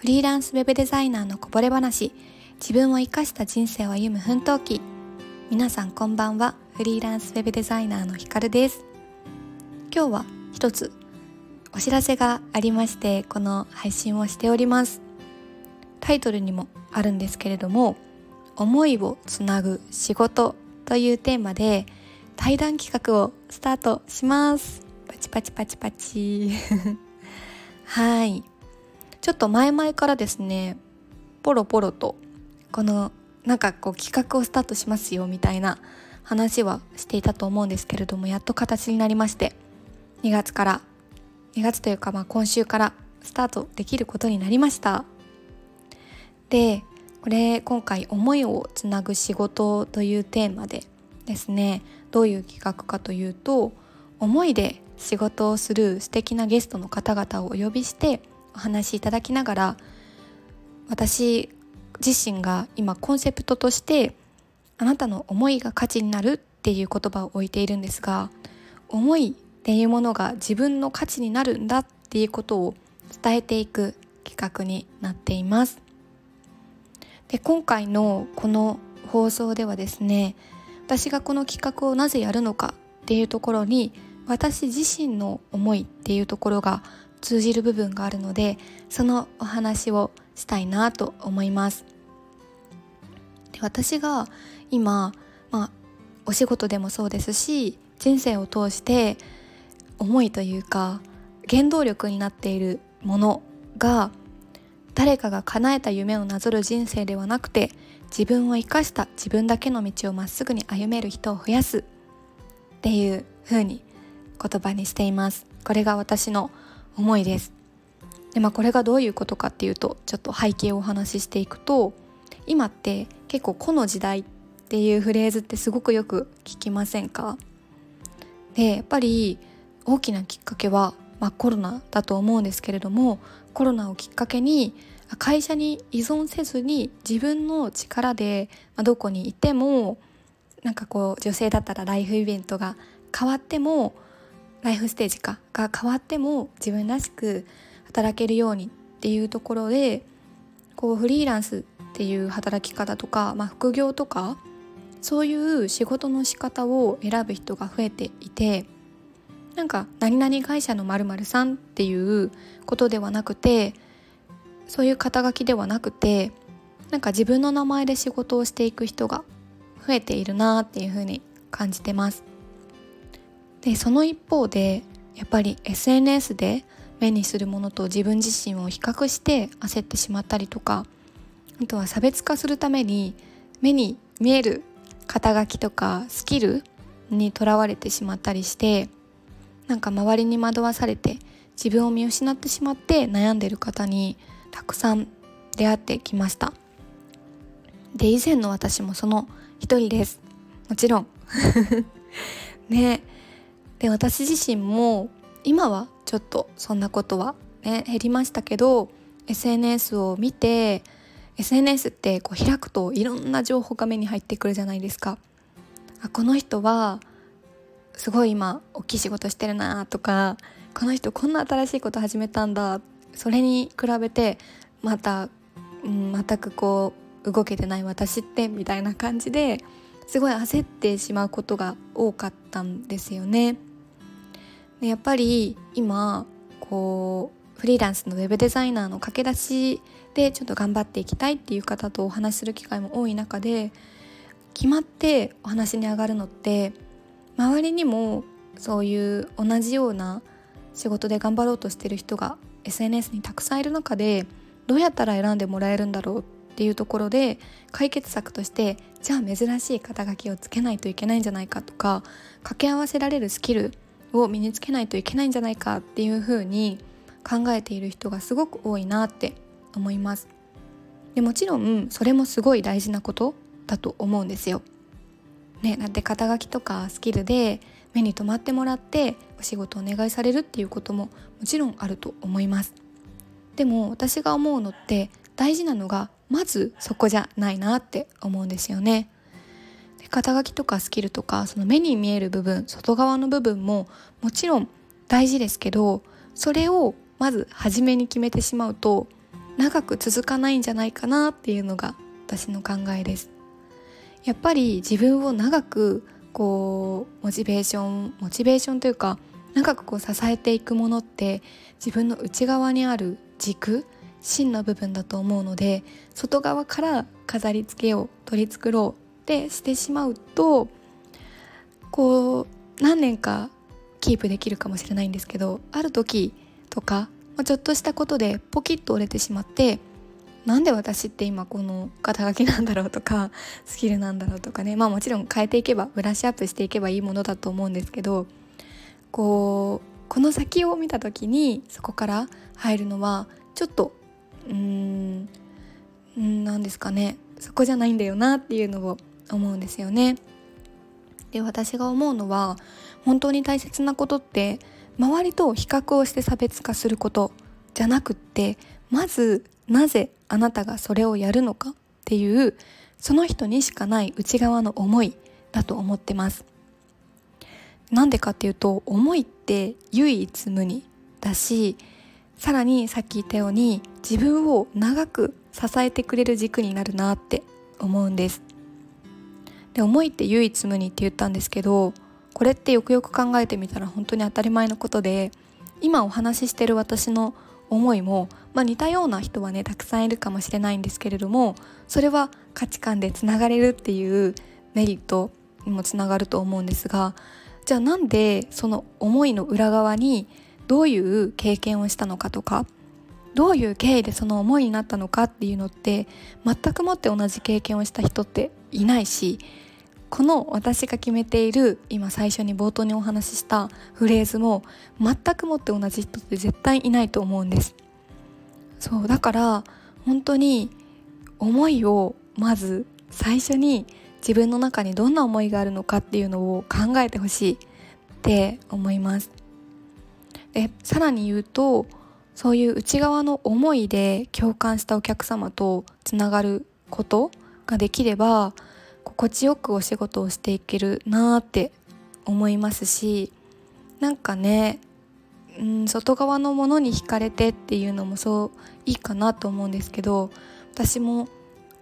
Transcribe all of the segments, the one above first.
フリーランスウェブデザイナーのこぼれ話。自分を生かした人生を歩む奮闘記。皆さんこんばんは。フリーランスウェブデザイナーのひかるです。今日は一つお知らせがありましてこの配信をしております。タイトルにもあるんですけれども思いをつなぐ仕事というテーマで対談企画をスタートします。パチパチパチパチ。はい。ちょっと前々からですねポロポロとこのなんかこう企画をスタートしますよみたいな話はしていたと思うんですけれどもやっと形になりまして2月から2月というかまあ今週からスタートできることになりました。でこれ今回「思いをつなぐ仕事」というテーマでですねどういう企画かというと思いで仕事をする素敵なゲストの方々をお呼びしてお話しいただきながら私自身が今コンセプトとしてあなたの思いが価値になるっていう言葉を置いているんですが思いっていうものが自分の価値になるんだっていうことを伝えていく企画になっています。で今回のこの放送ではですね私がこの企画をなぜやるのかっていうところに私自身の思いっていうところが通じる部分があるのでそのお話をしたいなと思います。で私が今、まあ、お仕事でもそうですし人生を通して思いというか原動力になっているものが誰かが叶えた夢をなぞる人生ではなくて自分を生かした自分だけの道をまっすぐに歩める人を増やすっていう風に言葉にしています。これが私の思いです。でまあこれがどういうことかっていうとちょっと背景をお話ししていくと今って結構「個の時代」っていうフレーズってすごくよく聞きませんか？でやっぱり大きなきっかけは、まあ、コロナだと思うんですけれどもコロナをきっかけに会社に依存せずに自分の力で、まあ、どこにいてもなんかこう女性だったらライフイベントが変わってもライフステージかが変わっても自分らしく働けるようにっていうところでこうフリーランスっていう働き方とか、まあ、副業とかそういう仕事の仕方を選ぶ人が増えていてなんか何々会社のまるさんっていうことではなくてそういう肩書きではなくてなんか自分の名前で仕事をしていく人が増えているなっていうふうに感じてます。でその一方でやっぱり SNS で目にするものと自分自身を比較して焦ってしまったりとかあとは差別化するために目に見える肩書きとかスキルにとらわれてしまったりしてなんか周りに惑わされて自分を見失ってしまって悩んでる方にたくさん出会ってきました。で以前の私もその一人です。もちろん。ねで私自身も今はちょっとそんなことはね減りましたけど SNS を見て SNS ってこう開くといろんな情報が目に入ってくるじゃないですか。あこの人はすごい今大きい仕事してるなとかこの人こんな新しいこと始めたんだそれに比べてまた、うん、全くこう動けてない私ってみたいな感じですごい焦ってしまうことが多かったんですよね。でやっぱり今こうフリーランスのウェブデザイナーの駆け出しでちょっと頑張っていきたいっていう方とお話しする機会も多い中で決まってお話に上がるのって周りにもそういう同じような仕事で頑張ろうとしてる人が SNS にたくさんいる中でどうやったら選んでもらえるんだろうっていうところで解決策としてじゃあ珍しい肩書きをつけないといけないんじゃないかとか掛け合わせられるスキルを身につけないといけないんじゃないかっていうふうに考えている人がすごく多いなって思います。でもちろんそれもすごい大事なことだと思うんですよ。ね、だって肩書きとかスキルで目に留まってもらってお仕事をお願いされるっていうことももちろんあると思います。でも私が思うのって大事なのがまずそこじゃないなって思うんですよね。肩書きとかスキルとかその目に見える部分外側の部分ももちろん大事ですけどそれをまず初めに決めてしまうと長く続かないんじゃないかなっていうのが私の考えです。やっぱり自分を長くこうモチベーションモチベーションというか長くこう支えていくものって自分の内側にある軸芯の部分だと思うので外側から飾り付けを取り繕うってしてしまうとこう何年かキープできるかもしれないんですけどある時とか、ま、ちょっとしたことでポキッと折れてしまってなんで私って今この肩書きなんだろうとかスキルなんだろうとかねまあもちろん変えていけばブラッシュアップしていけばいいものだと思うんですけどこうこの先を見た時にそこから入るのはちょっとうーん何ですかねそこじゃないんだよなっていうのを思うんですよね。で私が思うのは本当に大切なことって周りと比較をして差別化することじゃなくってまずなぜあなたがそれをやるのかっていうその人にしかない内側の思いだと思ってますなんでかっていうと思いって唯一無二だしさらにさっき言ったように自分を長く支えてくれる軸になるなって思うんですで思いって唯一無二って言ったんですけどこれってよくよく考えてみたら本当に当たり前のことで今お話ししてる私の思いも、まあ、似たような人はねたくさんいるかもしれないんですけれどもそれは価値観でつながれるっていうメリットにもつながると思うんですがじゃあなんでその思いの裏側にどういう経験をしたのかとかどういう経緯でその思いになったのかっていうのって全くもって同じ経験をした人っていないしこの私が決めている今最初に冒頭にお話ししたフレーズも全くもって同じ人って絶対いないと思うんです。そうだから本当に思いをまず最初に自分の中にどんな思いがあるのかっていうのを考えてほしいって思います。でさらに言うとそういう内側の思いで共感したお客様とつながることができれば心地よくお仕事をしていけるなーって思いますしなんかねうん外側のものに惹かれてっていうのもそういいかなと思うんですけど私も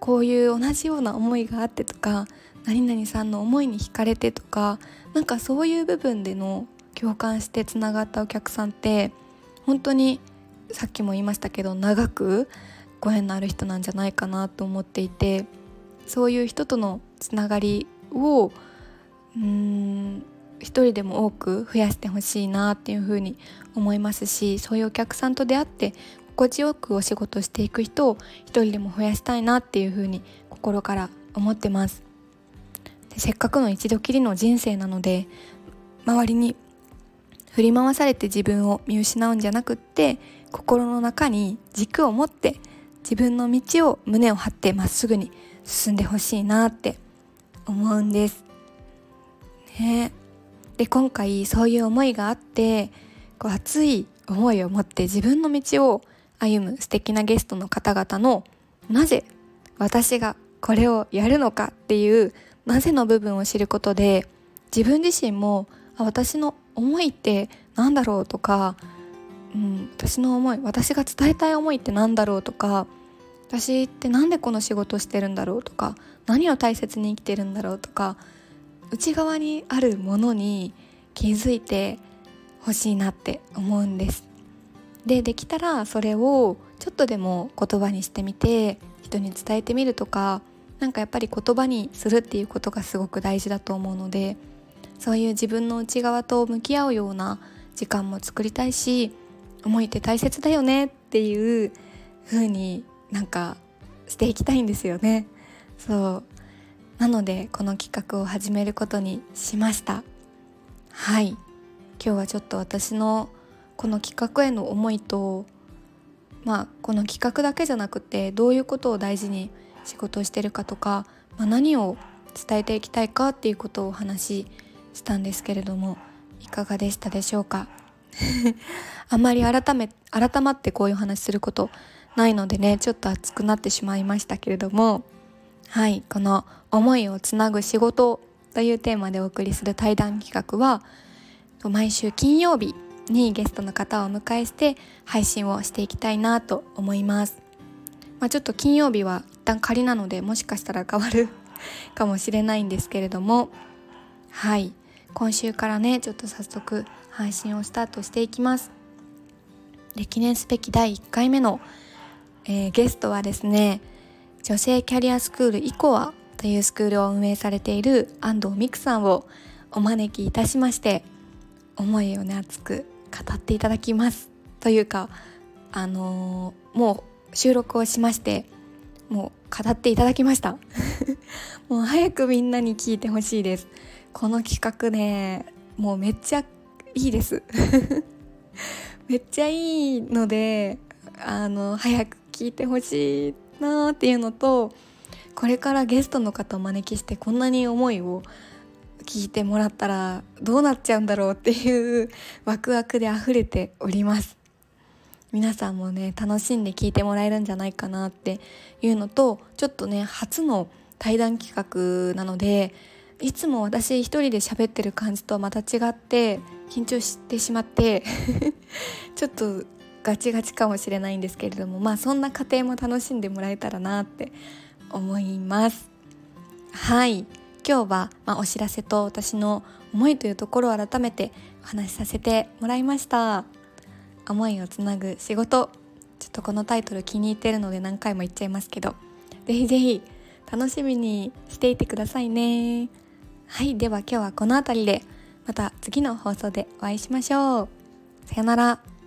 こういう同じような思いがあってとか何々さんの思いに惹かれてとかなんかそういう部分での共感してつながったお客さんって本当にさっきも言いましたけど長くご縁のある人なんじゃないかなと思っていてそういう人とのつながりをうん一人でも多く増やしてほしいなっていうふうに思いますしそういうお客さんと出会って心地よくお仕事していく人を一人でも増やしたいなっていうふうに心から思ってます。せっかくの一度きりの人生なので周りに振り回されて自分を見失うんじゃなくって心の中に軸を持って自分の道を胸を張ってまっすぐに進んでほしいなって思うんです。ね、で今回そういう思いがあってこう熱い思いを持って自分の道を歩む素敵なゲストの方々のなぜ私がこれをやるのかっていうなぜの部分を知ることで自分自身もあ私の思いって何だろうとか、うん、私の思い私が伝えたい思いって何だろうとか私って何でこの仕事してるんだろう？とか何を大切に生きてるんだろう？とか内側にあるものに気づいてほしいなって思うんです。でできたらそれをちょっとでも言葉にしてみて人に伝えてみるとか何かやっぱり言葉にするっていうことがすごく大事だと思うのでそういう自分の内側と向き合うような時間も作りたいし思いって大切だよねっていう風になんかしていきたいんですよね。そう。なのでこの企画を始めることにしました。はい。今日はちょっと私のこの企画への思いとまあこの企画だけじゃなくてどういうことを大事に仕事をしてるかとか、まあ、何を伝えていきたいかっていうことをお話ししたんですけれどもいかがでしたでしょうか？あんまり改め改まってこういう話することないのでねちょっと熱くなってしまいましたけれどもはいこの「思いをつなぐ仕事」というテーマでお送りする対談企画は毎週金曜日にゲストの方をお迎えして配信をしていきたいなと思います。まあ、ちょっと金曜日は一旦仮なのでもしかしたら変わる かもしれないんですけれどもはい今週からねちょっと早速配信をスタートしていきます。で記念すべき第1回目の、えー、ゲストはですね女性キャリアスクールイコアというスクールを運営されている安藤美久さんをお招きいたしまして思いをね熱く語っていただきます。というかあのー、もう収録をしましてもう語っていただきました。もう早くみんなに聞いてほしいです。この企画ねもうめっちゃいいです。めっちゃいいのであの早く聞いてほしいなっていうのとこれからゲストの方を招きしてこんなに思いを聞いてもらったらどうなっちゃうんだろうっていうワクワクで溢れております。皆さんもね楽しんで聞いてもらえるんじゃないかなっていうのとちょっとね初の対談企画なのでいつも私一人で喋ってる感じとはまた違って緊張してしまって ちょっとガチガチかもしれないんですけれどもまあそんな過程も楽しんでもらえたらなって思います。はい。今日は、まあ、お知らせと私の思いというところを改めてお話しさせてもらいました。思いをつなぐ仕事。ちょっとこのタイトル気に入ってるので何回も言っちゃいますけど。ぜひぜひ楽しみにしていてくださいね。はい。では今日はこの辺りでまた次の放送でお会いしましょう。さよなら。